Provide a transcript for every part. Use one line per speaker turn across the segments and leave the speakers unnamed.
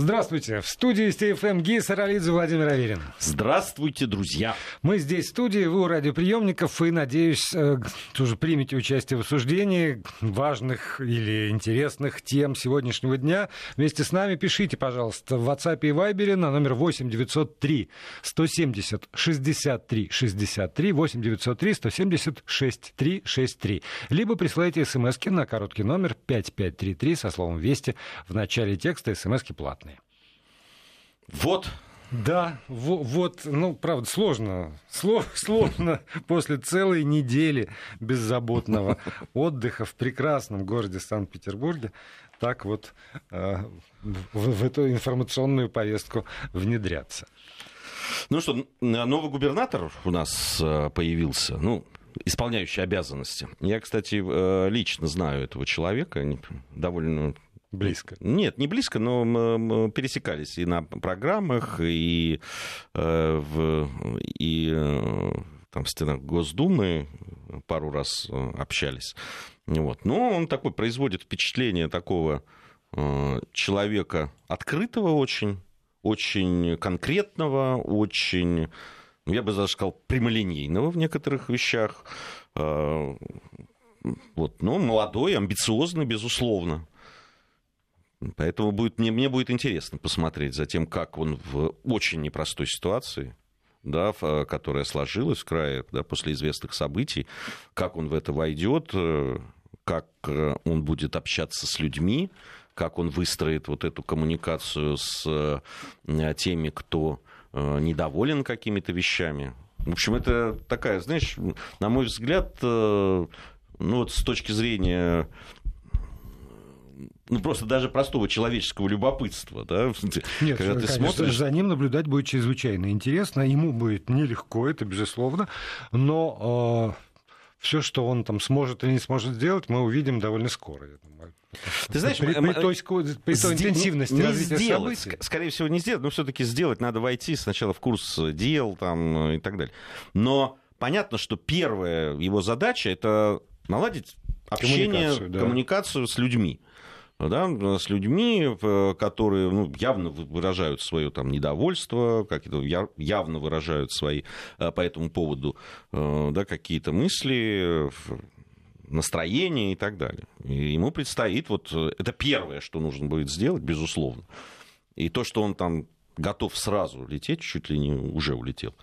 Здравствуйте. В студии СТФМ ГИ Саралидзе Владимир Аверин.
Здравствуйте, друзья.
Мы здесь в студии, вы у радиоприемников, и, надеюсь, э, тоже примете участие в обсуждении важных или интересных тем сегодняшнего дня. Вместе с нами пишите, пожалуйста, в WhatsApp и Viber на номер 8 903 170 63 63 8 903 170 63 63. Либо присылайте смс на короткий номер 5533 со словом «Вести» в начале текста смс платные.
Вот.
Да, вот, вот, ну, правда, сложно, сложно после целой недели беззаботного отдыха в прекрасном городе Санкт-Петербурге так вот э, в, в эту информационную повестку внедряться.
Ну что, новый губернатор у нас э, появился, ну, исполняющий обязанности. Я, кстати, э, лично знаю этого человека, довольно
Близко.
Нет, не близко, но мы пересекались и на программах, и, э, в, и э, там, в стенах Госдумы пару раз э, общались. Вот. Но он такой производит впечатление такого э, человека открытого очень, очень конкретного, очень, ну, я бы даже сказал, прямолинейного в некоторых вещах. Э, вот. Но молодой, амбициозный, безусловно. Поэтому будет, мне, мне будет интересно посмотреть за тем, как он в очень непростой ситуации, да, которая сложилась в крае да, после известных событий, как он в это войдет, э, как э, он будет общаться с людьми, как он выстроит вот эту коммуникацию с э, теми, кто недоволен какими-то вещами. В общем, это такая, знаешь, на мой взгляд, ну вот с точки зрения ну, просто даже простого человеческого любопытства, да?
Нет, Когда ты конечно, смотришь... за ним наблюдать будет чрезвычайно интересно, ему будет нелегко, это безусловно, но э, все, что он там сможет или не сможет сделать, мы увидим довольно скоро, я думаю.
Ты знаешь, при,
при, той, при той интенсивности не развития
сделать,
событий.
Скорее всего, не сделать, но все-таки сделать надо войти сначала в курс дел там, и так далее. Но понятно, что первая его задача это наладить общение, коммуникацию, да. коммуникацию с людьми да, с людьми, которые ну, явно выражают свое там, недовольство, как это, явно выражают свои э, по этому поводу э, да, какие-то мысли, настроения и так далее. И ему предстоит, вот это первое, что нужно будет сделать, безусловно. И то, что он там готов сразу лететь, чуть ли не уже улетел.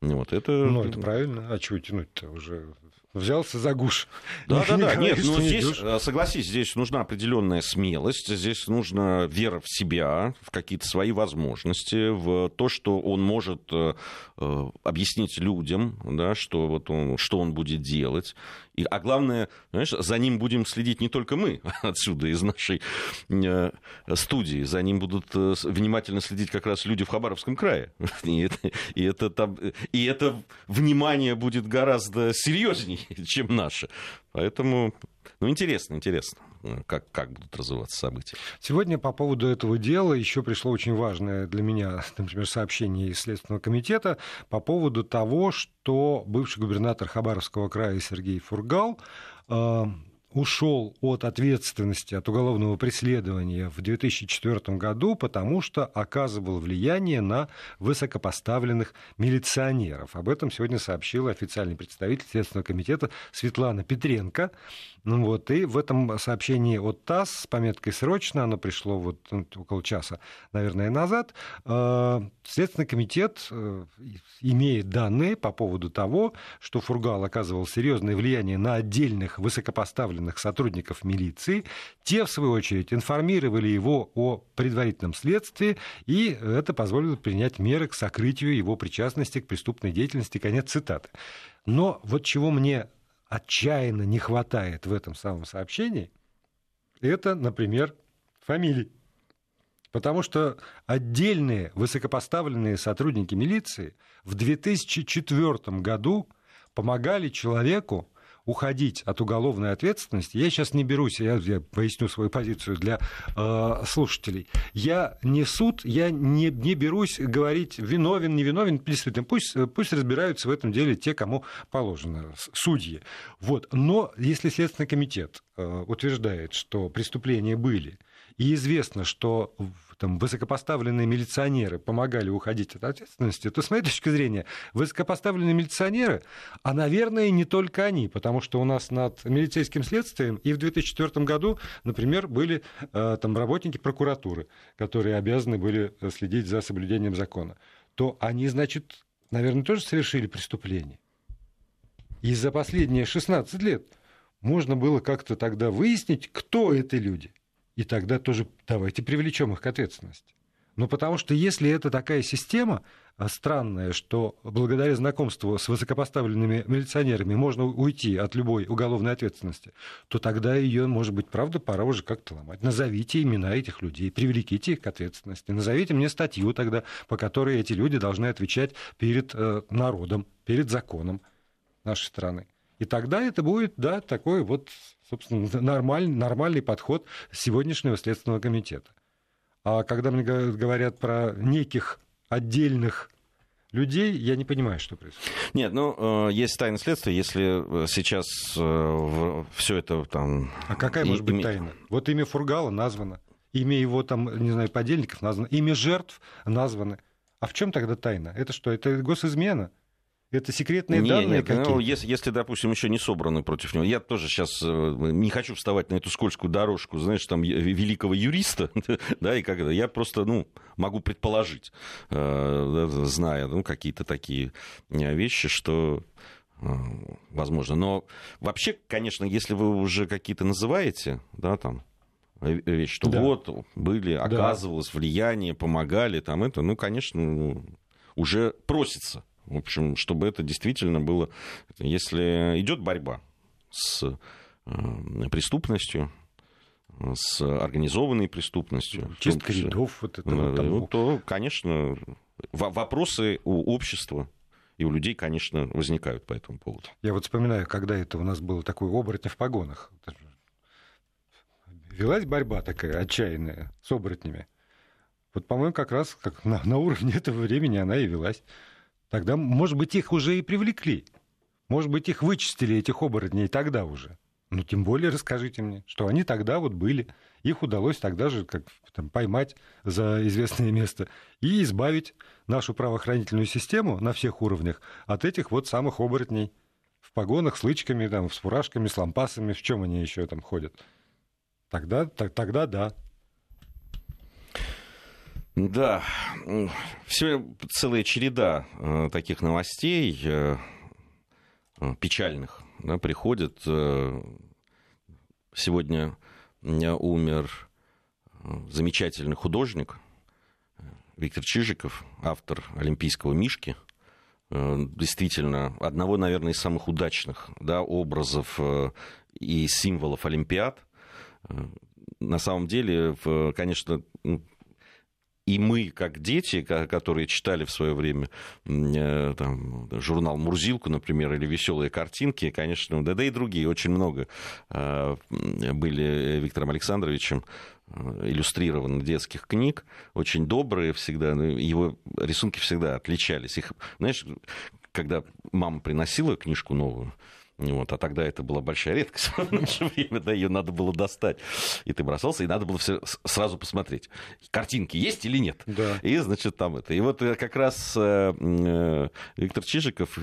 Вот, это...
Ну, это правильно. А чего тянуть-то уже? Взялся за гуш.
Да, да, да. Нет, ну здесь, идешь. Э, согласись, здесь нужна определенная смелость, здесь нужна вера в себя, в какие-то свои возможности, в то, что он может э, э, объяснить людям, да, что, вот он, что он будет делать. И, а главное, знаешь, за ним будем следить не только мы отсюда, из нашей э, студии, за ним будут э, внимательно следить как раз люди в Хабаровском крае. И это, и это, там, и это внимание будет гораздо серьезнее, чем наше. Поэтому, ну, интересно, интересно как, как будут развиваться события.
Сегодня по поводу этого дела еще пришло очень важное для меня, например, сообщение из Следственного комитета по поводу того, что бывший губернатор Хабаровского края Сергей Фургал э, ушел от ответственности, от уголовного преследования в 2004 году, потому что оказывал влияние на высокопоставленных милиционеров. Об этом сегодня сообщила официальный представитель Следственного комитета Светлана Петренко. Ну вот, и в этом сообщении от ТАСС с пометкой «Срочно», оно пришло вот ну, около часа, наверное, назад, э, Следственный комитет э, имеет данные по поводу того, что Фургал оказывал серьезное влияние на отдельных высокопоставленных сотрудников милиции. Те, в свою очередь, информировали его о предварительном следствии, и это позволило принять меры к сокрытию его причастности к преступной деятельности. Конец цитаты. Но вот чего мне отчаянно не хватает в этом самом сообщении, это, например, фамилий. Потому что отдельные высокопоставленные сотрудники милиции в 2004 году помогали человеку уходить от уголовной ответственности, я сейчас не берусь, я, я поясню свою позицию для э, слушателей. Я не суд, я не, не берусь говорить виновен, невиновен, действительно, пусть, пусть разбираются в этом деле те, кому положено, судьи. Вот. Но если Следственный комитет э, утверждает, что преступления были, и известно, что там, высокопоставленные милиционеры помогали уходить от ответственности, то, с моей точки зрения, высокопоставленные милиционеры, а, наверное, не только они, потому что у нас над милицейским следствием и в 2004 году, например, были э, там, работники прокуратуры, которые обязаны были следить за соблюдением закона, то они, значит, наверное, тоже совершили преступление. И за последние 16 лет можно было как-то тогда выяснить, кто эти люди. И тогда тоже давайте привлечем их к ответственности. Ну, потому что если это такая система а, странная, что благодаря знакомству с высокопоставленными милиционерами можно уйти от любой уголовной ответственности, то тогда ее, может быть, правда, пора уже как-то ломать. Назовите имена этих людей, привлеките их к ответственности. Назовите мне статью тогда, по которой эти люди должны отвечать перед э, народом, перед законом нашей страны. И тогда это будет, да, такой вот, собственно, нормальный, нормальный подход сегодняшнего Следственного комитета. А когда мне говорят про неких отдельных людей, я не понимаю, что происходит.
Нет, ну, э, есть тайна следствия, если э, сейчас э, все это там...
А какая может быть тайна? Вот имя Фургала названо, имя его там, не знаю, подельников названо, имя жертв названы. А в чем тогда тайна? Это что, это госизмена? Это секретные
не,
данные
нет, какие-то? Ну, если, если, допустим, еще не собраны против него. Я тоже сейчас э, не хочу вставать на эту скользкую дорожку, знаешь, там, великого юриста, да, и как это, я просто, ну, могу предположить, э, зная, ну, какие-то такие э, вещи, что возможно. Но вообще, конечно, если вы уже какие-то называете, да, там, вещи, что да. вот были, оказывалось да. влияние, помогали, там это, ну, конечно, ну, уже просится в общем, чтобы это действительно было... Если идет борьба с э, преступностью, с организованной преступностью.
Чистка рядов, вот это вот
тому. То, конечно, вопросы у общества и у людей, конечно, возникают по этому поводу.
Я вот вспоминаю, когда это у нас было такое оборотня в погонах. Велась борьба такая отчаянная с оборотнями. Вот, по-моему, как раз как на, на уровне этого времени она и велась. Тогда, может быть, их уже и привлекли. Может быть, их вычистили, этих оборотней, тогда уже. Ну, тем более расскажите мне, что они тогда вот были. Их удалось тогда же как, там, поймать за известное место и избавить нашу правоохранительную систему на всех уровнях от этих вот самых оборотней в погонах, с лычками, там, с фуражками, с лампасами, в чем они еще там ходят. Тогда, так, тогда да.
Да, все целая череда э, таких новостей э, э, печальных да, приходит. Сегодня умер замечательный художник Виктор Чижиков, автор «Олимпийского мишки», действительно одного, наверное, из самых удачных да, образов и символов Олимпиад. На самом деле, конечно, и мы, как дети, которые читали в свое время э, там, журнал Мурзилку, например, или веселые картинки, конечно, да, да и другие, очень много э, были Виктором Александровичем э, иллюстрированных детских книг, очень добрые всегда, его рисунки всегда отличались. Их, знаешь, когда мама приносила книжку новую, вот, а тогда это была большая редкость в наше время, да, ее надо было достать. И ты бросался, и надо было все сразу посмотреть, картинки есть или нет.
Да.
И, значит, там это. И вот э, как раз э, э, Виктор Чижиков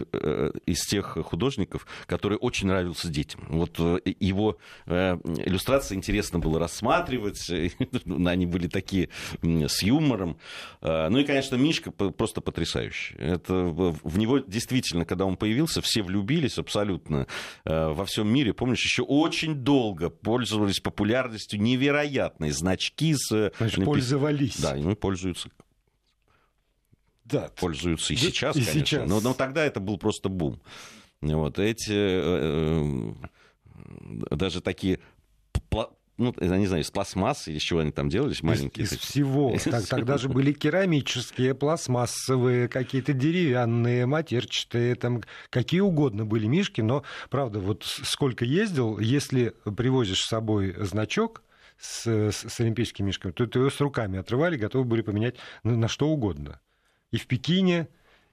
из тех художников, который очень нравился детям. Вот его иллюстрации интересно было рассматривать, они были такие с юмором. Ну и, конечно, Мишка просто потрясающий. Это, в него действительно, когда он появился, все влюбились абсолютно во всем мире, помнишь, еще очень долго пользовались популярностью невероятной значки с...
Значит, пользовались.
Да, ими пользуются да. пользуются и да, сейчас, и конечно.
Сейчас.
Но, но тогда это был просто бум. Вот эти э, э, даже такие ну, я не знаю, из пластмассы из чего они там делались, маленькие.
Из, из всего. Так, тогда же были керамические, пластмассовые, какие-то деревянные, матерчатые, там какие угодно были мишки, но, правда, вот сколько ездил, если привозишь с собой значок, с, с, с олимпийскими мишками, то, то его с руками отрывали, готовы были поменять на, на что угодно. И в Пекине,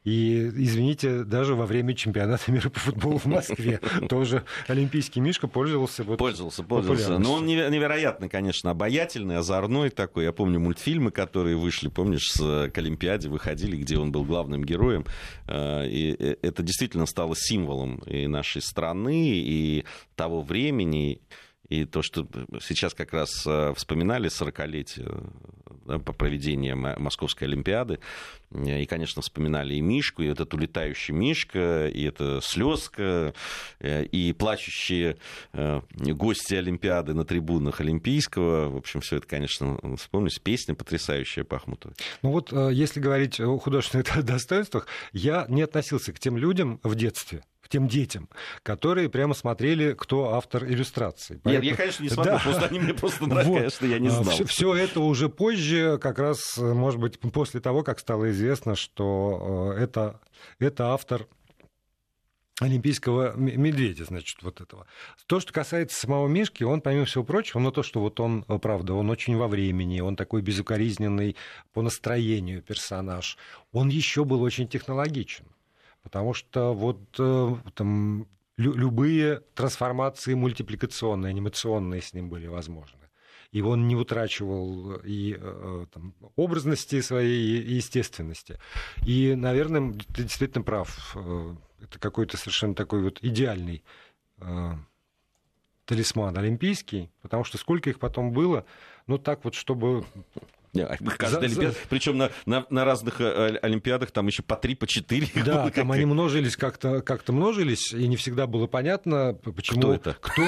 И, извините, даже во время чемпионата мира по футболу в Москве тоже олимпийский Мишка пользовался.
Вот пользовался, пользовался. Но он невероятно, конечно, обаятельный, озорной такой. Я помню мультфильмы, которые вышли, помнишь, с, к Олимпиаде выходили, где он был главным героем. Э, и э, это действительно стало символом и нашей страны, и того времени. И то, что сейчас как раз э, вспоминали 40-летие да, по проведению Московской Олимпиады, э, и, конечно, вспоминали и Мишку, и этот улетающий Мишка, и это слезка, э, и плачущие гости Олимпиады на трибунах Олимпийского. В общем, все это, конечно, вспомнить. Песня потрясающая Пахмутова.
Ну вот, если говорить о художественных достоинствах, я не относился к тем людям в детстве, тем детям, которые прямо смотрели, кто автор иллюстрации.
Поэтому... Нет, я, конечно, не смотрел, да. просто они мне просто нравятся, вот. конечно, я не знал.
Все, все это уже позже, как раз, может быть, после того, как стало известно, что э, это, это автор олимпийского медведя, значит, вот этого. То, что касается самого Мишки, он, помимо всего прочего, но то, что вот он, правда, он очень во времени, он такой безукоризненный по настроению персонаж, он еще был очень технологичен. Потому что вот э, там любые трансформации мультипликационные, анимационные с ним были возможны. И он не утрачивал и э, там, образности своей, и естественности. И, наверное, ты действительно прав. Э, это какой-то совершенно такой вот идеальный талисман олимпийский, потому что сколько их потом было, ну так вот, чтобы
Каждая за, олимпиада, за... причем на, на, на разных э, олимпиадах там еще по три, по четыре.
Да, там они множились как-то, как-то множились, и не всегда было понятно, почему...
Кто это?
Кто,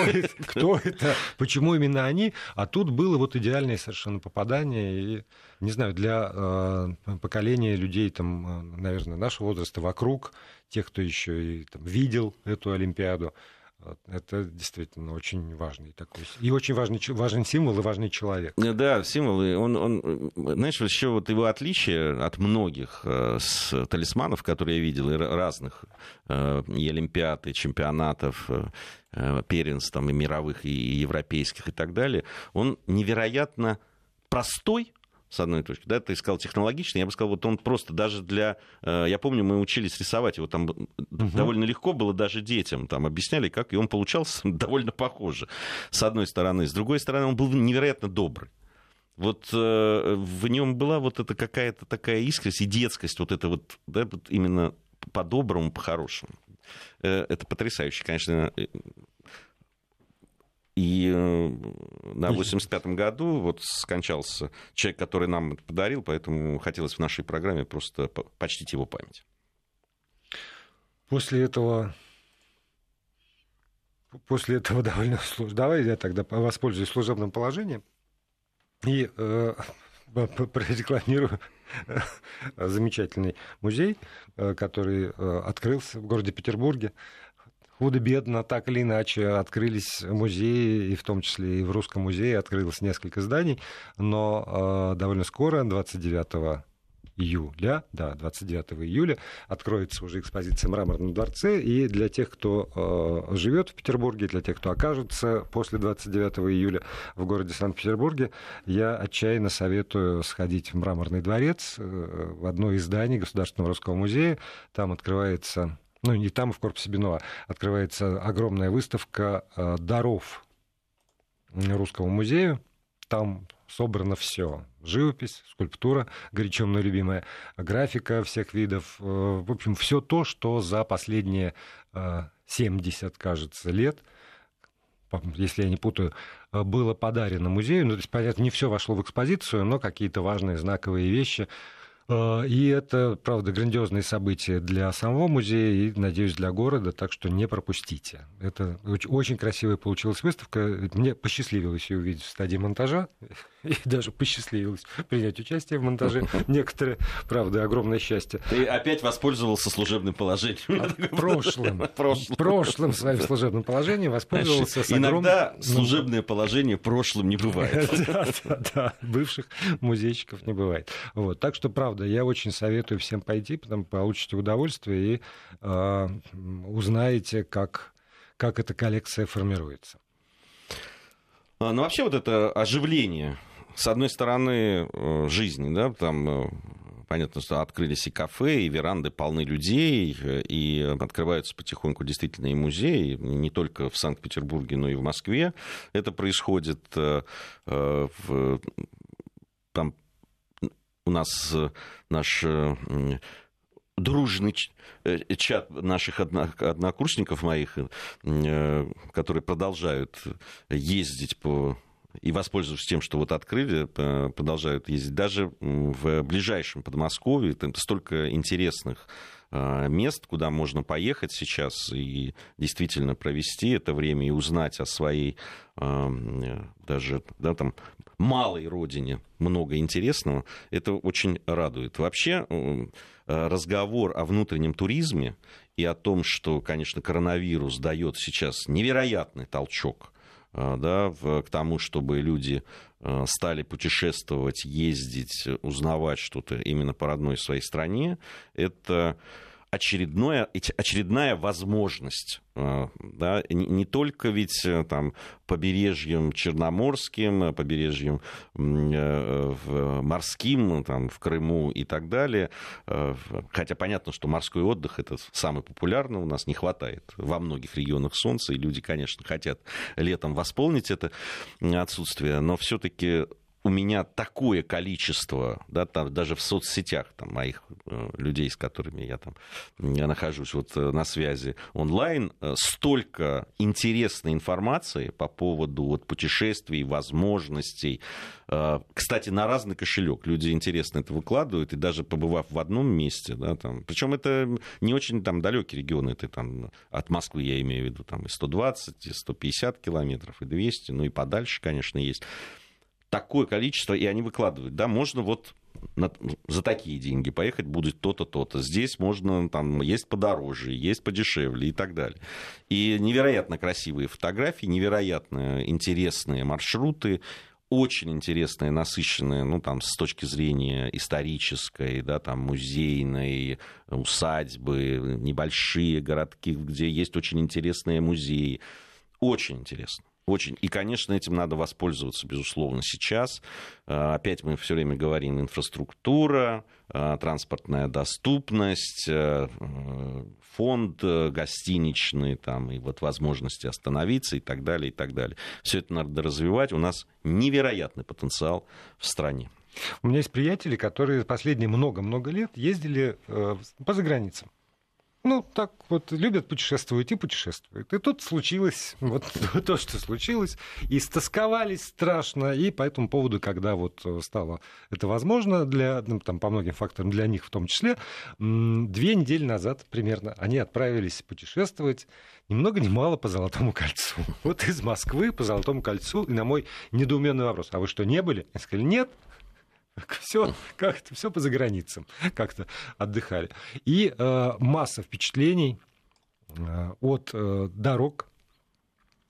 кто это, почему именно они, а тут было вот идеальное совершенно попадание, и, не знаю, для э, поколения людей, там, э, наверное, нашего возраста вокруг, тех, кто еще и там, видел эту Олимпиаду, это действительно очень важный такой и очень важный, важный символ и важный человек.
Да, символ. Он, он, знаешь, еще вот его отличие от многих э, с талисманов, которые я видел, и разных э, и олимпиад, и чемпионатов, э, первенств там, и мировых, и европейских, и так далее, он невероятно простой, с одной точки. Да, ты сказал технологичный, я бы сказал, вот он просто даже для... Э, я помню, мы учились рисовать, его там угу. довольно легко было даже детям, там объясняли, как, и он получался довольно похоже, с одной стороны. С другой стороны, он был невероятно добрый. Вот э, в нем была вот эта какая-то такая искренность и детскость, вот это вот, да, вот именно по-доброму, по-хорошему. Э, это потрясающе, конечно, и э, на 85-м году вот скончался человек, который нам это подарил, поэтому хотелось в нашей программе просто почтить его память.
После этого после этого довольно сложно. Давай я тогда воспользуюсь служебным положением и э, прорекламирую замечательный музей, э, который э, открылся в городе Петербурге худо-бедно, так или иначе, открылись музеи, и в том числе и в Русском музее открылось несколько зданий, но э, довольно скоро, 29 июля, да, 29 июля откроется уже экспозиция «Мраморном дворце», и для тех, кто э, живет в Петербурге, для тех, кто окажется после 29 июля в городе Санкт-Петербурге, я отчаянно советую сходить в Мраморный дворец, э, в одно из зданий Государственного русского музея. Там открывается ну, не там, в корпусе Бенуа, открывается огромная выставка э, даров Русскому музею. Там собрано все. Живопись, скульптура, горячо мной любимая, графика всех видов. Э, в общем, все то, что за последние 70, э, кажется, лет если я не путаю, было подарено музею. Ну, то есть, понятно, не все вошло в экспозицию, но какие-то важные знаковые вещи и это, правда, грандиозные события для самого музея и, надеюсь, для города, так что не пропустите. Это очень красивая получилась выставка. Мне посчастливилось ее увидеть в стадии монтажа, и даже посчастливилось принять участие в монтаже. Некоторые, правда, огромное счастье.
Ты опять воспользовался служебным положением.
Прошлым. Прошлым. Прошлым своим служебным положением воспользовался.
Иногда служебное положение прошлым не бывает.
Да, да, да. Бывших музейщиков не бывает. Вот. Так что, правда, я очень советую всем пойти, потом получите удовольствие и э, узнаете, как, как эта коллекция формируется.
А, ну, вообще вот это оживление с одной стороны, э, жизни, да, там э, понятно, что открылись и кафе, и веранды полны людей, и открываются потихоньку действительно и музеи, не только в Санкт-Петербурге, но и в Москве. Это происходит в, там у нас наш дружный чат наших однокурсников моих, которые продолжают ездить по и воспользовавшись тем, что вот открыли, продолжают ездить. Даже в ближайшем Подмосковье там столько интересных а, мест, куда можно поехать сейчас и действительно провести это время и узнать о своей а, даже да, там, малой родине много интересного, это очень радует. Вообще разговор о внутреннем туризме и о том, что, конечно, коронавирус дает сейчас невероятный толчок а, да, к тому, чтобы люди а, стали путешествовать, ездить, узнавать что-то именно по родной своей стране, это очередное, очередная возможность. А, да, не только ведь э, там, побережьем Черноморским, побережьем э, морским, там, в Крыму и так далее. Э, хотя понятно, что морской отдых это самый популярный, у нас не хватает во многих регионах солнца, и люди, конечно, хотят летом восполнить это отсутствие, но все-таки у меня такое количество, да, там, даже в соцсетях там, моих э, людей, с которыми я там я нахожусь вот, э, на связи онлайн, э, столько интересной информации по поводу вот, путешествий, возможностей. Кстати, на разный кошелек люди интересно это выкладывают, и даже побывав в одном месте, да, там, причем это не очень там далекие регионы, это там от Москвы, я имею в виду, там и 120, и 150 километров, и 200, ну и подальше, конечно, есть такое количество, и они выкладывают, да, можно вот на, за такие деньги поехать будет то-то, то-то. Здесь можно, там, есть подороже, есть подешевле и так далее. И невероятно красивые фотографии, невероятно интересные маршруты, очень интересные, насыщенные, ну, там, с точки зрения исторической, да, там, музейной, усадьбы, небольшие городки, где есть очень интересные музеи. Очень интересно. Очень. И, конечно, этим надо воспользоваться, безусловно, сейчас. А, опять мы все время говорим инфраструктура, а, транспортная доступность, а, фонд э, гостиничный, там, и вот возможности остановиться и так далее, и так далее. Все это надо развивать. У нас невероятный потенциал в стране.
У меня есть приятели, которые последние много-много лет ездили э, по заграницам ну, так вот любят путешествовать и путешествуют. И тут случилось вот то, что случилось, и стосковались страшно, и по этому поводу, когда вот стало это возможно для, ну, там, по многим факторам, для них в том числе, две недели назад примерно они отправились путешествовать ни много ни мало по Золотому кольцу. Вот из Москвы по Золотому кольцу, и на мой недоуменный вопрос, а вы что, не были? Я сказали, нет, все как-то все по заграницам как-то отдыхали. И э, масса впечатлений э, от э, дорог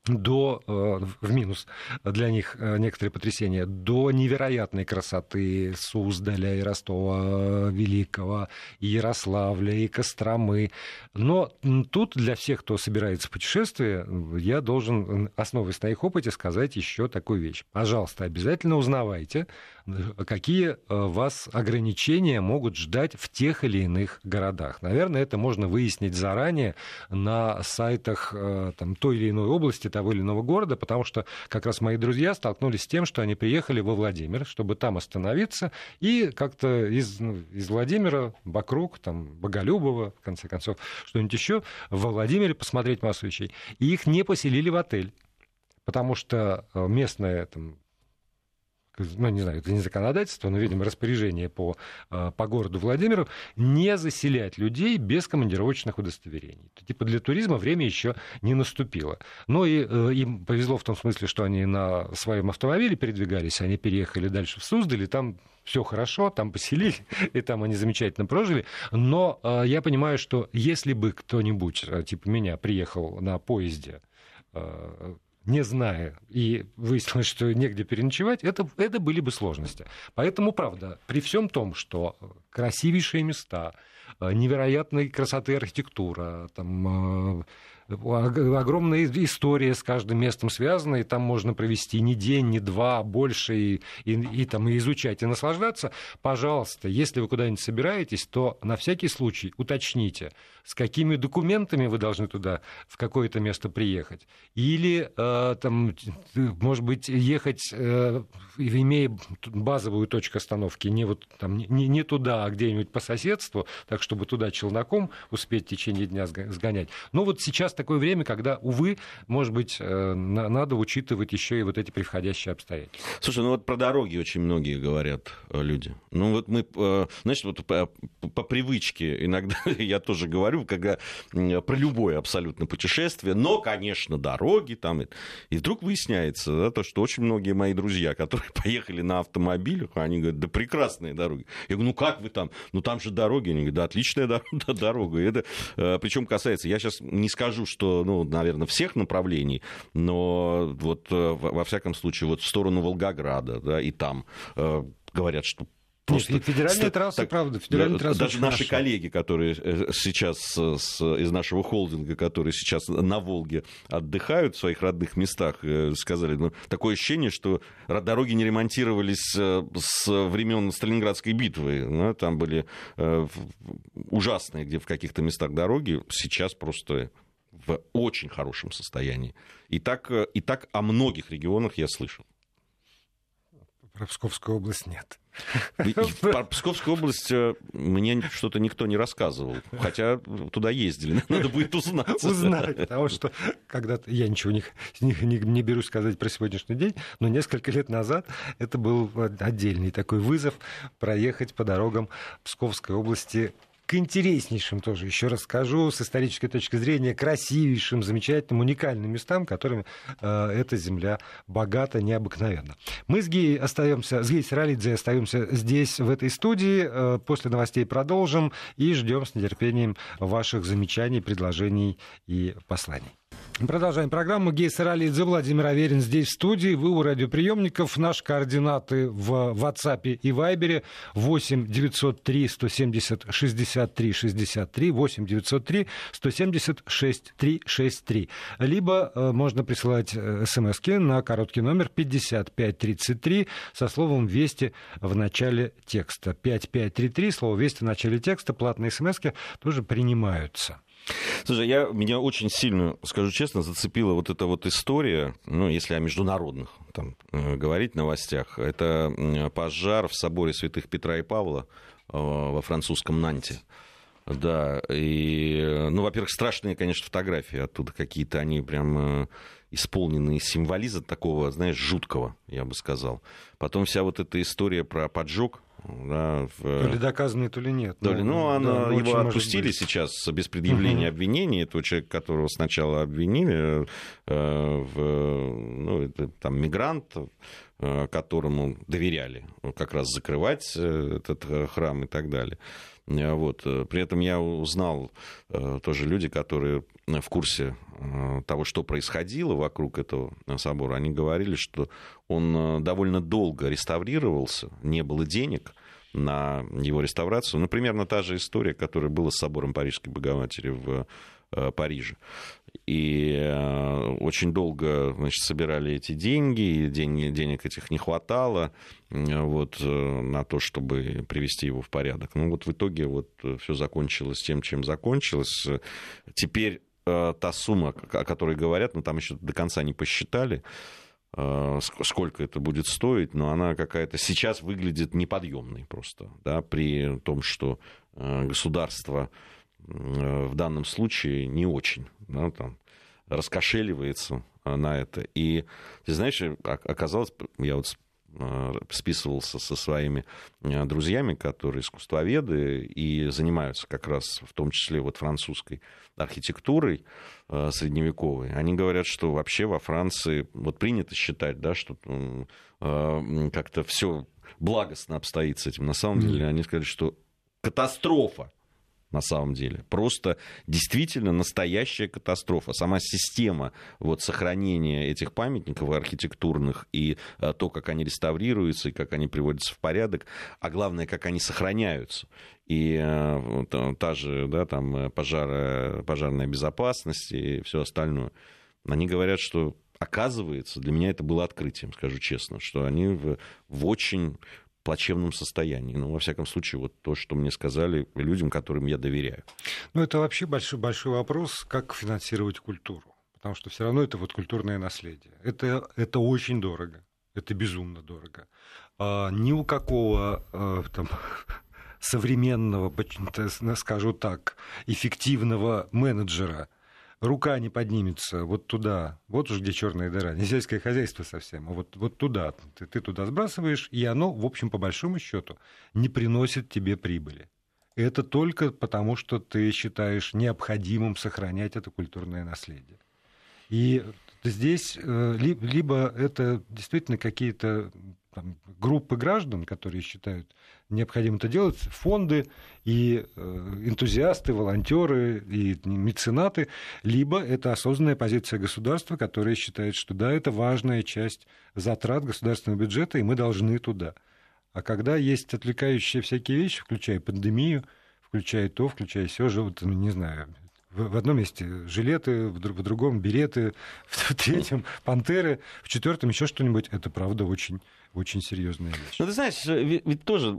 до, э, в минус для них э, некоторые потрясения, до невероятной красоты Суздаля и Ростова Великого, и Ярославля, и Костромы. Но тут для всех, кто собирается в путешествие, я должен, основываясь на их опыте, сказать еще такую вещь. Пожалуйста, обязательно узнавайте, какие э, вас ограничения могут ждать в тех или иных городах. Наверное, это можно выяснить заранее на сайтах там, той или иной области, того или иного города, потому что как раз мои друзья столкнулись с тем, что они приехали во Владимир, чтобы там остановиться, и как-то из, ну, из Владимира вокруг, там, Боголюбова, в конце концов, что-нибудь еще, во Владимире посмотреть массу вещей. И их не поселили в отель потому что э, местная там, ну, не знаю, это не законодательство, но, видимо, распоряжение по, э, по городу Владимиру, не заселять людей без командировочных удостоверений. Типа для туризма время еще не наступило. Но и э, им повезло в том смысле, что они на своем автомобиле передвигались, они переехали дальше в Суздаль, и там все хорошо, там поселили, и там они замечательно прожили. Но э, я понимаю, что если бы кто-нибудь, типа меня, приехал на поезде не зная, и выяснилось, что негде переночевать, это, это были бы сложности. Поэтому, правда, при всем том, что красивейшие места, э, невероятной красоты архитектура, там, э, огромная история с каждым местом связана, и там можно провести не день, не два, больше, и, и, и, там, и изучать, и наслаждаться. Пожалуйста, если вы куда-нибудь собираетесь, то на всякий случай уточните, с какими документами вы должны туда, в какое-то место приехать. Или, э, там, может быть, ехать, э, имея базовую точку остановки, не, вот, там, не, не туда, а где-нибудь по соседству, так, чтобы туда челноком успеть в течение дня сгонять. Но вот сейчас такое время, когда, увы, может быть, э, надо учитывать еще и вот эти приходящие обстоятельства.
Слушай, ну вот про дороги очень многие говорят э, люди. Ну вот мы, э, знаешь, вот по, по привычке иногда я тоже говорю, когда про любое абсолютно путешествие, но, конечно, дороги там. И вдруг выясняется, да, то, что очень многие мои друзья, которые поехали на автомобилях, они говорят, да прекрасные дороги. Я говорю, ну как вы там? Ну там же дороги. Они говорят, да отличная дорога. Это, причем касается, я сейчас не скажу, что, ну, наверное, всех направлений, но вот во всяком случае вот в сторону Волгограда, да, и там говорят, что
Просто федеральные трассы, так, правда, федеральные
трассы Даже наши хорошо. коллеги, которые э, сейчас с, из нашего холдинга, которые сейчас на Волге отдыхают в своих родных местах, э, сказали, ну, такое ощущение, что дороги не ремонтировались э, с времен Сталинградской битвы. Ну, там были ужасные, где в каких-то местах дороги, сейчас просто в очень хорошем состоянии. И так, и так о многих регионах я слышал.
Про Псковскую область нет.
Про Псковскую область э, мне что-то никто не рассказывал. Хотя туда ездили. Надо будет узнать.
Узнать. Потому что когда-то я ничего не, не, не берусь сказать про сегодняшний день, но несколько лет назад это был отдельный такой вызов проехать по дорогам Псковской области к интереснейшим тоже, еще раз скажу, с исторической точки зрения, красивейшим, замечательным, уникальным местам, которыми э, эта земля богата необыкновенно. Мы с Гей остаемся, с Гей Саралидзе остаемся здесь, в этой студии. Э, после новостей продолжим и ждем с нетерпением ваших замечаний, предложений и посланий. Продолжаем программу. Гей Саралидзе, Владимир Аверин здесь в студии. Вы у радиоприемников. Наши координаты в WhatsApp и Viber 8 903 170 63 63 8 903 170 63 63. Либо э, можно присылать э, смс на короткий номер 5533 со словом «Вести» в начале текста. 5533, слово «Вести» в начале текста. Платные смс тоже принимаются.
Слушай, я, меня очень сильно, скажу честно, зацепила вот эта вот история, ну, если о международных там, э, говорить новостях, это пожар в соборе святых Петра и Павла э, во французском Нанте. Да, и, ну, во-первых, страшные, конечно, фотографии оттуда какие-то, они прям э, исполненные символизма такого, знаешь, жуткого, я бы сказал. Потом вся вот эта история про поджог,
да, в... То ли доказанный, то ли нет.
То ли, ну, ну она, да, его отпустили сейчас без предъявления угу. обвинений. Это человек, которого сначала обвинили, э, в, ну, это, там, мигрант, э, которому доверяли как раз закрывать э, этот э, храм и так далее. Э, вот. При этом я узнал тоже люди, которые в курсе того, что происходило вокруг этого собора, они говорили, что он довольно долго реставрировался, не было денег на его реставрацию. Ну, примерно та же история, которая была с собором Парижской Богоматери в Париже. И очень долго значит, собирали эти деньги, и денег, денег этих не хватало вот, э, на то, чтобы привести его в порядок. Ну вот в итоге вот э, все закончилось тем, чем закончилось. Теперь э, та сумма, о которой говорят, ну там еще до конца не посчитали, сколько это будет стоить, но она какая-то сейчас выглядит неподъемной просто, да, при том, что государство в данном случае не очень, да, там, раскошеливается на это. И, ты знаешь, оказалось, я вот Э, списывался со своими э, друзьями, которые искусствоведы и занимаются как раз в том числе вот французской архитектурой э, средневековой. Они говорят, что вообще во Франции вот принято считать, да, что как-то все благостно обстоит с этим. На самом деле они сказали, что катастрофа на самом деле. Просто действительно настоящая катастрофа. Сама система вот, сохранения этих памятников архитектурных и а, то, как они реставрируются и как они приводятся в порядок, а главное, как они сохраняются. И а, та же да, там, пожар, пожарная безопасность и все остальное. Они говорят, что оказывается, для меня это было открытием, скажу честно, что они в, в очень плачевном состоянии. Ну, во всяком случае, вот то, что мне сказали людям, которым я доверяю.
Ну, это вообще большой, большой вопрос, как финансировать культуру. Потому что все равно это вот культурное наследие. Это, это очень дорого. Это безумно дорого. А, ни у какого а, там, современного, скажу так, эффективного менеджера рука не поднимется вот туда, вот уж где черная дыра, не сельское хозяйство совсем, а вот, вот туда, ты, ты туда сбрасываешь, и оно, в общем, по большому счету, не приносит тебе прибыли. Это только потому, что ты считаешь необходимым сохранять это культурное наследие. И здесь э, либо это действительно какие-то группы граждан, которые считают необходимо это делать, фонды и э, энтузиасты, волонтеры и меценаты, либо это осознанная позиция государства, которая считает, что да, это важная часть затрат государственного бюджета, и мы должны туда. А когда есть отвлекающие всякие вещи, включая пандемию, включая то, включая все, вот, ну, не знаю, в одном месте жилеты, в другом береты, в третьем пантеры, в четвертом еще что-нибудь, это правда очень очень серьезная вещь.
Ну, ты знаешь, ведь, тоже,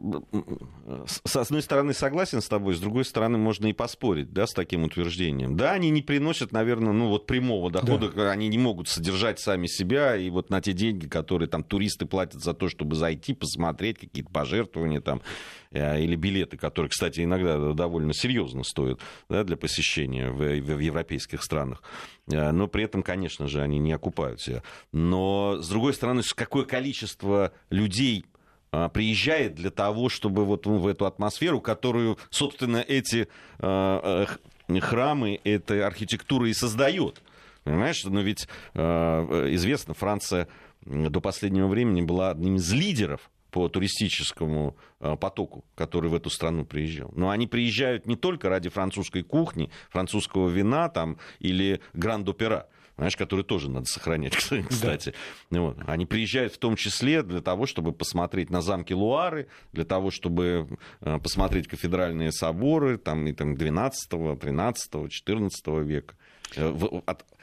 с одной стороны, согласен с тобой, с другой стороны, можно и поспорить, да, с таким утверждением. Да, они не приносят, наверное, ну, вот прямого дохода, да. они не могут содержать сами себя, и вот на те деньги, которые там туристы платят за то, чтобы зайти, посмотреть какие-то пожертвования там, или билеты, которые, кстати, иногда довольно серьезно стоят да, для посещения в, в европейских странах. Э, но при этом, конечно же, они не окупают себя. Но, с другой стороны, какое количество людей а, приезжает для того, чтобы вот в эту атмосферу, которую, собственно, эти а, храмы, эта архитектура и создает. Понимаешь, но ведь известно, Франция до последнего времени была одним из лидеров по туристическому потоку, который в эту страну приезжал. Но они приезжают не только ради французской кухни, французского вина там, или гранд-опера знаешь, которые тоже надо сохранять, кстати. Да. Вот. Они приезжают в том числе для того, чтобы посмотреть на замки Луары, для того, чтобы э, посмотреть кафедральные соборы там, и, там, 12, 13, 14 века, э,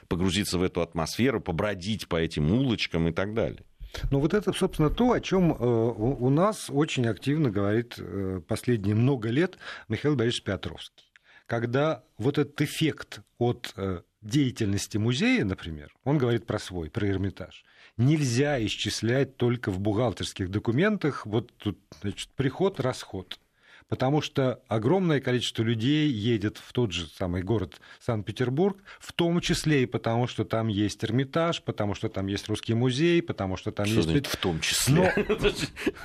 погрузиться в эту атмосферу, побродить по этим улочкам и так далее.
Ну вот это, собственно, то, о чем э, у нас очень активно говорит последние много лет Михаил Борисович Петровский. Когда вот этот эффект от деятельности музея, например, он говорит про свой, про Эрмитаж, нельзя исчислять только в бухгалтерских документах, вот тут, значит, приход, расход потому что огромное количество людей едет в тот же самый город Санкт-Петербург, в том числе и потому, что там есть Эрмитаж, потому что там есть Русский музей, потому что там
что
есть...
Значит, в том числе?
Но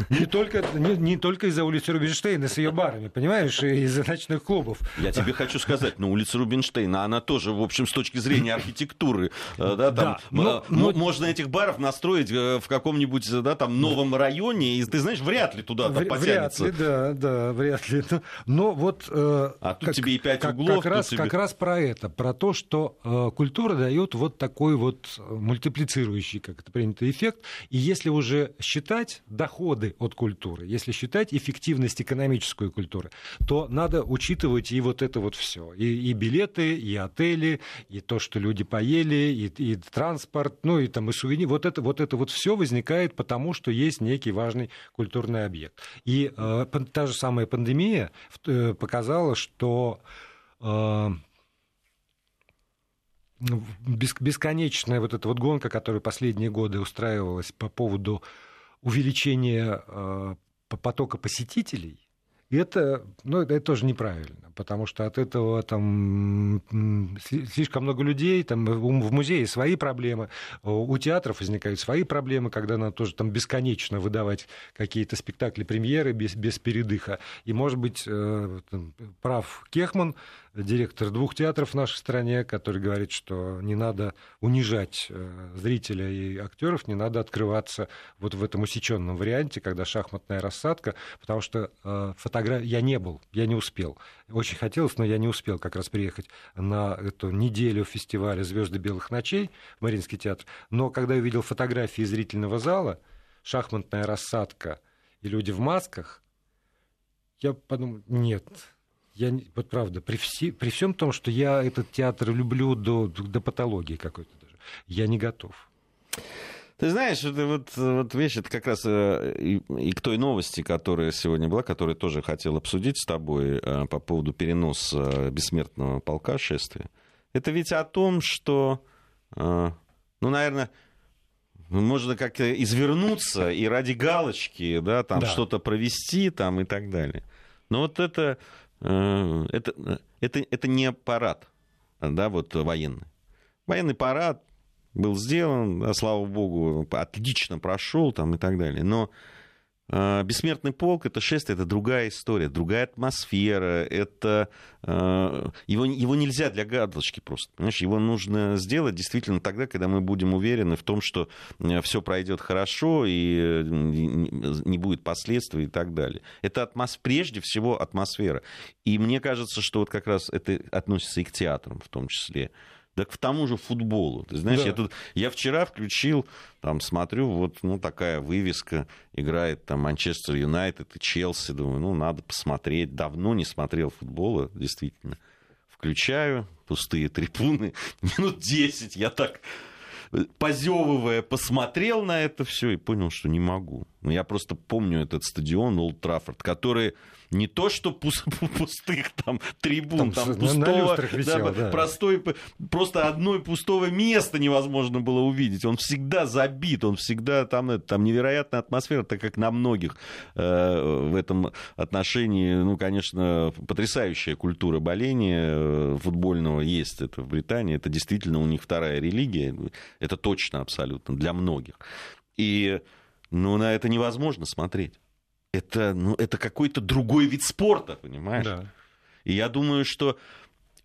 не только, не, не только из-за улицы Рубинштейна с ее барами, понимаешь, и из-за ночных клубов.
Я тебе хочу сказать, но улица Рубинштейна, она тоже, в общем, с точки зрения архитектуры, э, да, там, да, но, но... можно этих баров настроить э, в каком-нибудь, да, там, новом районе, и ты знаешь, вряд ли туда потянется.
Вряд ли, да, да, вряд вряд ли. Но, но вот...
Э, а тут как, тебе и пять углов.
Как раз,
тебе...
как раз про это, про то, что э, культура дает вот такой вот мультиплицирующий, как это принято, эффект. И если уже считать доходы от культуры, если считать эффективность экономической культуры, то надо учитывать и вот это вот все. И, и билеты, и отели, и то, что люди поели, и, и транспорт, ну и там и сувениры. Вот это вот, это вот все возникает потому, что есть некий важный культурный объект. И э, та же самая пандемия э, показала, что э, бесконечная вот эта вот гонка, которая последние годы устраивалась по поводу увеличения э, потока посетителей, это, ну, это тоже неправильно, потому что от этого там слишком много людей, там в музее свои проблемы, у театров возникают свои проблемы, когда надо тоже там бесконечно выдавать какие-то спектакли, премьеры без, без передыха. И, может быть, э, прав Кехман, директор двух театров в нашей стране, который говорит, что не надо унижать э, зрителя и актеров, не надо открываться вот в этом усеченном варианте, когда шахматная рассадка, потому что э, фотографии. Я не был, я не успел. Очень хотелось, но я не успел как раз приехать на эту неделю фестиваля «Звезды белых ночей» в Мариинский театр. Но когда я увидел фотографии зрительного зала, шахматная рассадка и люди в масках, я подумал, нет, я, вот правда, при, все, при всем том, что я этот театр люблю до, до патологии какой-то даже, я не готов.
Ты знаешь, это вот, вот вещь, это как раз э, и, и к той новости, которая сегодня была, которую тоже хотел обсудить с тобой э, по поводу переноса бессмертного полка шествия. Это ведь о том, что, э, ну, наверное, можно как-то извернуться и ради галочки, да, там да. что-то провести там и так далее. Но вот это, это, это, это не парад, да, вот военный. Военный парад, был сделан, да, слава богу, отлично прошел там и так далее. Но э, Бессмертный полк это шествие, это другая история, другая атмосфера, это э, его, его нельзя для галочки просто. Понимаешь, его нужно сделать действительно тогда, когда мы будем уверены в том, что э, все пройдет хорошо и не будет последствий и так далее. Это атмос... прежде всего атмосфера. И мне кажется, что вот как раз это относится и к театрам в том числе к тому же футболу. Ты знаешь, да. я, тут, я вчера включил, там смотрю, вот ну, такая вывеска, играет там Манчестер Юнайтед и Челси. Думаю, ну, надо посмотреть. Давно не смотрел футбола, действительно. Включаю, пустые трибуны, минут 10, я так позевывая, посмотрел на это все и понял, что не могу. Ну, я просто помню этот стадион Олд Траффорд, который не то что пустых там трибун, там, там пустого, висел, да, да. простой, просто одной пустого места невозможно было увидеть. Он всегда забит, он всегда там, там невероятная атмосфера, так как на многих э, в этом отношении, ну, конечно, потрясающая культура боления э, футбольного есть это в Британии. Это действительно у них вторая религия. Это точно абсолютно для многих. И ну, на это невозможно смотреть это, ну, это какой-то другой вид спорта, понимаешь? Да. И я думаю, что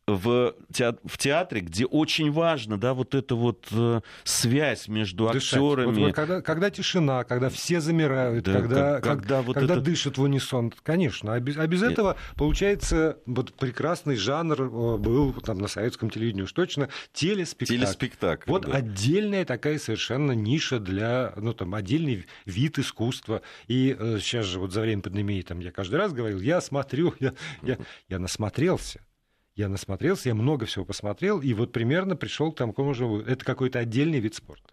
в, театре, где очень важно, да, вот эта вот э, связь между Дышать. актерами. Вот,
вот, когда, когда тишина, когда все замирают, да, когда, как, когда, как, вот когда это... дышат в унисон, конечно. А без, а без этого получается вот прекрасный жанр э, был там на советском телевидении уж точно телеспектакль.
Телеспектакль.
Вот да. отдельная такая совершенно ниша для, ну там отдельный вид искусства. И э, сейчас же вот за время пандемии там я каждый раз говорил, я смотрю, я, я, я насмотрелся я насмотрелся, я много всего посмотрел, и вот примерно пришел к тому же Это какой-то отдельный вид спорта.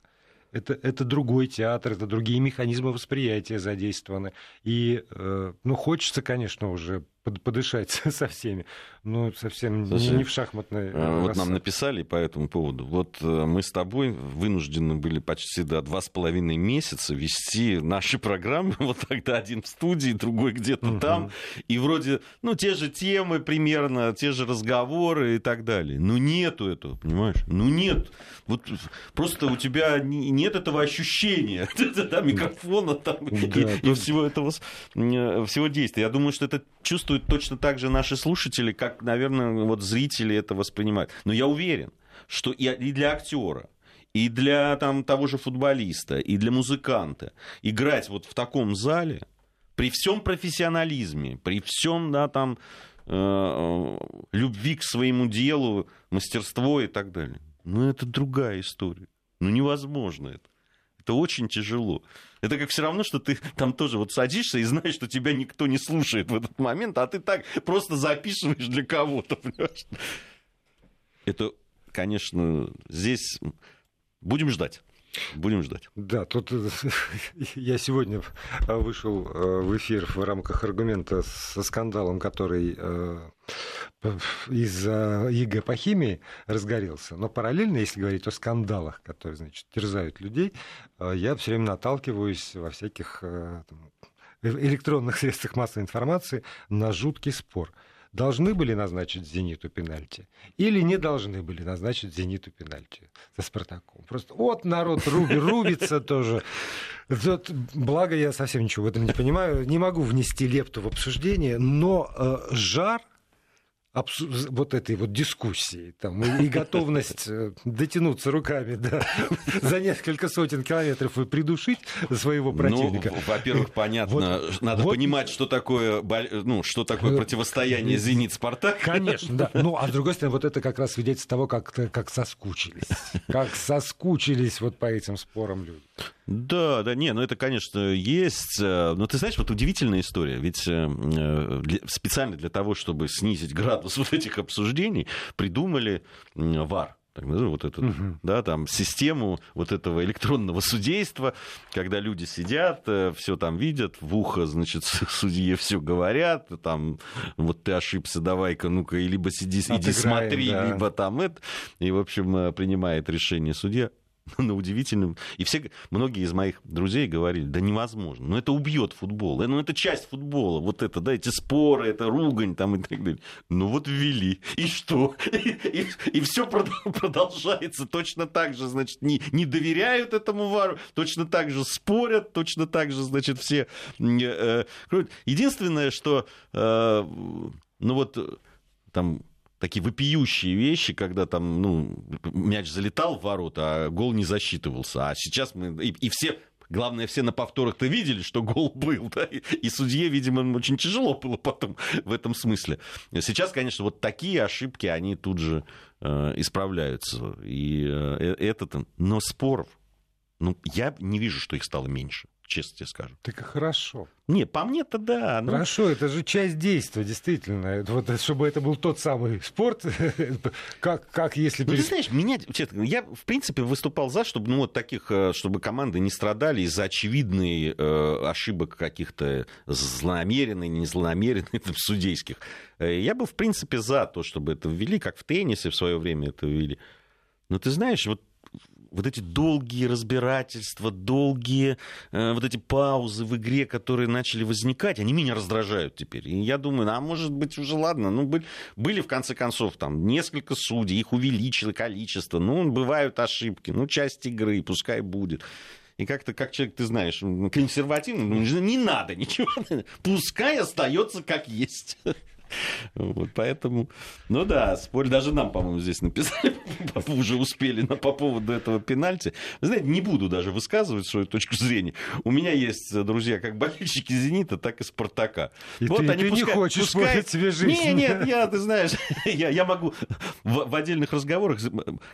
Это, это другой театр, это другие механизмы восприятия задействованы. И, э, ну, хочется, конечно, уже подышать со всеми. Ну, совсем Слушай, не, не в шахматной
а, Вот нам написали по этому поводу. Вот э, мы с тобой вынуждены были почти до два с половиной месяца вести наши программы. Вот тогда один в студии, другой где-то угу. там. И вроде, ну, те же темы примерно, те же разговоры и так далее. Но нету этого, понимаешь? Ну, нет. Вот просто у тебя нет этого ощущения да, микрофона там, и, всего этого э, всего действия. Я думаю, что это чувствуют точно так же наши слушатели, как наверное, вот зрители это воспринимают. Но я уверен, что и для актера, и для там, того же футболиста, и для музыканта играть вот в таком зале, при всем профессионализме, при всем, да, там, э, любви к своему делу, мастерство и так далее. Ну, это другая история. Ну, невозможно это. Это очень тяжело. Это как все равно, что ты там тоже вот садишься и знаешь, что тебя никто не слушает в этот момент, а ты так просто записываешь для кого-то, понимаешь? Это, конечно, здесь будем ждать. Будем ждать.
Да, тут э, я сегодня вышел э, в эфир в рамках аргумента со скандалом, который э, из-за ЕГЭ по химии разгорелся. Но параллельно, если говорить о скандалах, которые, значит, терзают людей, я все время наталкиваюсь во всяких там, электронных средствах массовой информации на жуткий спор – должны были назначить «Зениту» пенальти или не должны были назначить «Зениту» пенальти за «Спартаком». Просто вот народ руби, рубится тоже. Тут, благо я совсем ничего в этом не понимаю, не могу внести лепту в обсуждение, но э, жар вот этой вот дискуссии там, и, и готовность э, дотянуться руками да, за несколько сотен километров и придушить своего ну, противника.
Ну, во-первых, понятно, вот, надо вот, понимать, что такое, ну, что такое э, противостояние «Зенит-Спартак».
Конечно, да. Ну, а с другой стороны, вот это как раз свидетельство того, как, как соскучились. Как соскучились вот по этим спорам люди.
Да, да, не, ну это, конечно, есть. Э, но ты знаешь, вот удивительная история. Ведь для, специально для того, чтобы снизить градус вот этих обсуждений, придумали ВАР вот эту, угу. да, там, систему вот этого электронного судейства, когда люди сидят, э, все там видят, в ухо, значит, судье все говорят, там, вот ты ошибся, давай-ка, ну-ка, либо сиди, Отыграем, иди смотри, да. либо там это, и, в общем, э, принимает решение судья. на удивительном. И все, многие из моих друзей говорили, да невозможно, ну это убьет футбол, ну это часть футбола, вот это, да, эти споры, это ругань там и так далее. Ну вот ввели, и что? И, и, и все продолжается точно так же, значит, не, не доверяют этому вару, точно так же спорят, точно так же, значит, все... Э, э, единственное, что, э, ну вот, там такие вопиющие вещи, когда там, ну, мяч залетал в ворота, а гол не засчитывался. А сейчас мы... И, и все Главное, все на повторах-то видели, что гол был, да, и, и судье, видимо, очень тяжело было потом в этом смысле. Сейчас, конечно, вот такие ошибки, они тут же э, исправляются. И э, э это, но споров, ну, я не вижу, что их стало меньше честно тебе скажу.
Так и хорошо.
Не, по мне-то да.
Ну... Хорошо, это же часть действия, действительно. Вот, чтобы это был тот самый спорт, как, как если...
Ну, ты знаешь, меня, я, в принципе, выступал за, чтобы, ну, вот таких, э, чтобы команды не страдали из-за очевидной э, ошибок каких-то злонамеренных, не злонамеренных, там, судейских. Э, я был, в принципе, за то, чтобы это ввели, как в теннисе в свое время это ввели. Но ты знаешь, вот вот эти долгие разбирательства, долгие э, вот эти паузы в игре, которые начали возникать, они меня раздражают теперь. И я думаю, а может быть уже ладно, ну были, были в конце концов там несколько судей, их увеличило количество, ну бывают ошибки, ну часть игры, пускай будет. И как-то, как человек, ты знаешь, консервативный, ну, не надо ничего, пускай остается как есть. Вот, поэтому, ну да, спорь, даже нам, по-моему, здесь написали, уже успели на, по поводу этого пенальти. Вы знаете, не буду даже высказывать свою точку зрения. У меня есть друзья как болельщики «Зенита», так и «Спартака».
И вот ты, они ты пускай, не хочешь пускай... себе жизнь.
Не, нет, я, ты знаешь, я, я могу в, в отдельных разговорах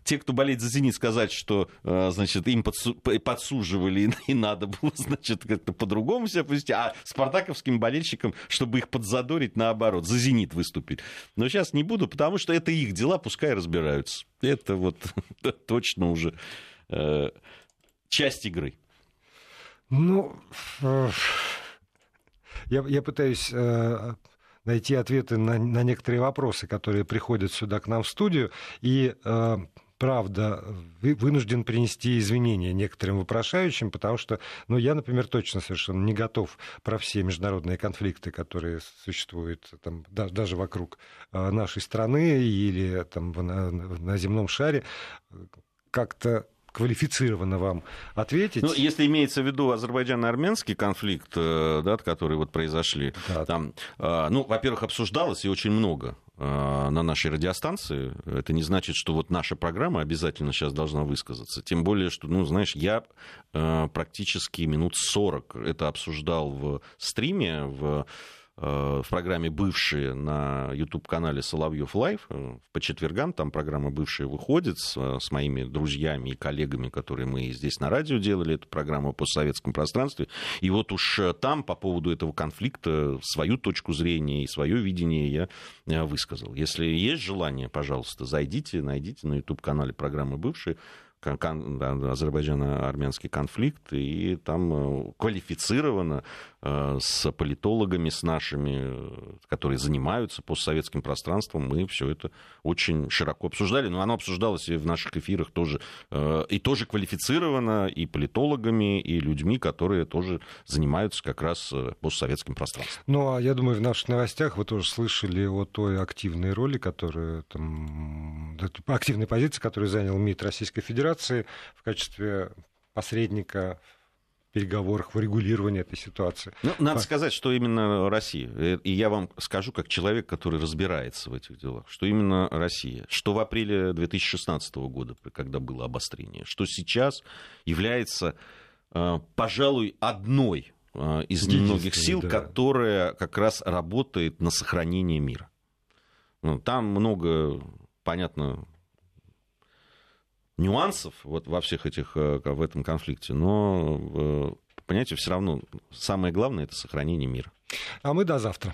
те, кто болеет за «Зенит», сказать, что, э, значит, им подсу, подсуживали и, и надо было, значит, как-то по-другому себя повести, а спартаковским болельщикам, чтобы их подзадорить, наоборот, за «Зенит» выступить. Но сейчас не буду, потому что это их дела, пускай разбираются. Это вот точно уже э, часть игры.
Ну, я, я пытаюсь э, найти ответы на, на некоторые вопросы, которые приходят сюда к нам в студию. И э, правда, вынужден принести извинения некоторым вопрошающим, потому что, ну, я, например, точно совершенно не готов про все международные конфликты, которые существуют там, даже вокруг а, нашей страны или там, на, на земном шаре, как-то квалифицированно вам ответить.
Ну, если имеется в виду азербайджано-армянский конфликт, э, да, который вот произошли, да. там, э, ну, во-первых, обсуждалось и очень много э, на нашей радиостанции. Это не значит, что вот наша программа обязательно сейчас должна высказаться. Тем более, что, ну, знаешь, я практически минут 40 это обсуждал в стриме, в в программе «Бывшие» на YouTube-канале «Соловьев Лайв». Э, по четвергам там программа «Бывшие» выходит с, э, с моими друзьями и коллегами, которые мы здесь на радио делали, эту программу по советском пространстве. И вот уж там по поводу этого конфликта свою точку зрения и свое видение я высказал. Если есть желание, пожалуйста, зайдите, найдите на YouTube-канале программы «Бывшие», азербайджано-армянский конфликт, и там э, квалифицированно э, с политологами, с нашими, которые занимаются постсоветским пространством, мы все это очень широко обсуждали. Но оно обсуждалось и в наших эфирах тоже, э, и тоже квалифицированно, и политологами, и людьми, которые тоже занимаются как раз постсоветским пространством.
Ну, а я думаю, в наших новостях вы тоже слышали о той активной роли, которую там, активной позиции, которую занял МИД Российской Федерации в качестве посредника переговорах, в регулировании этой ситуации.
Ну, надо сказать, что именно Россия, э, и я вам скажу как человек, который разбирается в этих делах, что именно Россия, что в апреле 2016 года, когда было обострение, что сейчас является, э, пожалуй, одной э, из немногих сил, да. которая как раз работает на сохранение мира. Ну, там много, понятно, нюансов вот во всех этих, э, в этом конфликте, но, понимаете, все равно самое главное это сохранение мира.
А мы до завтра.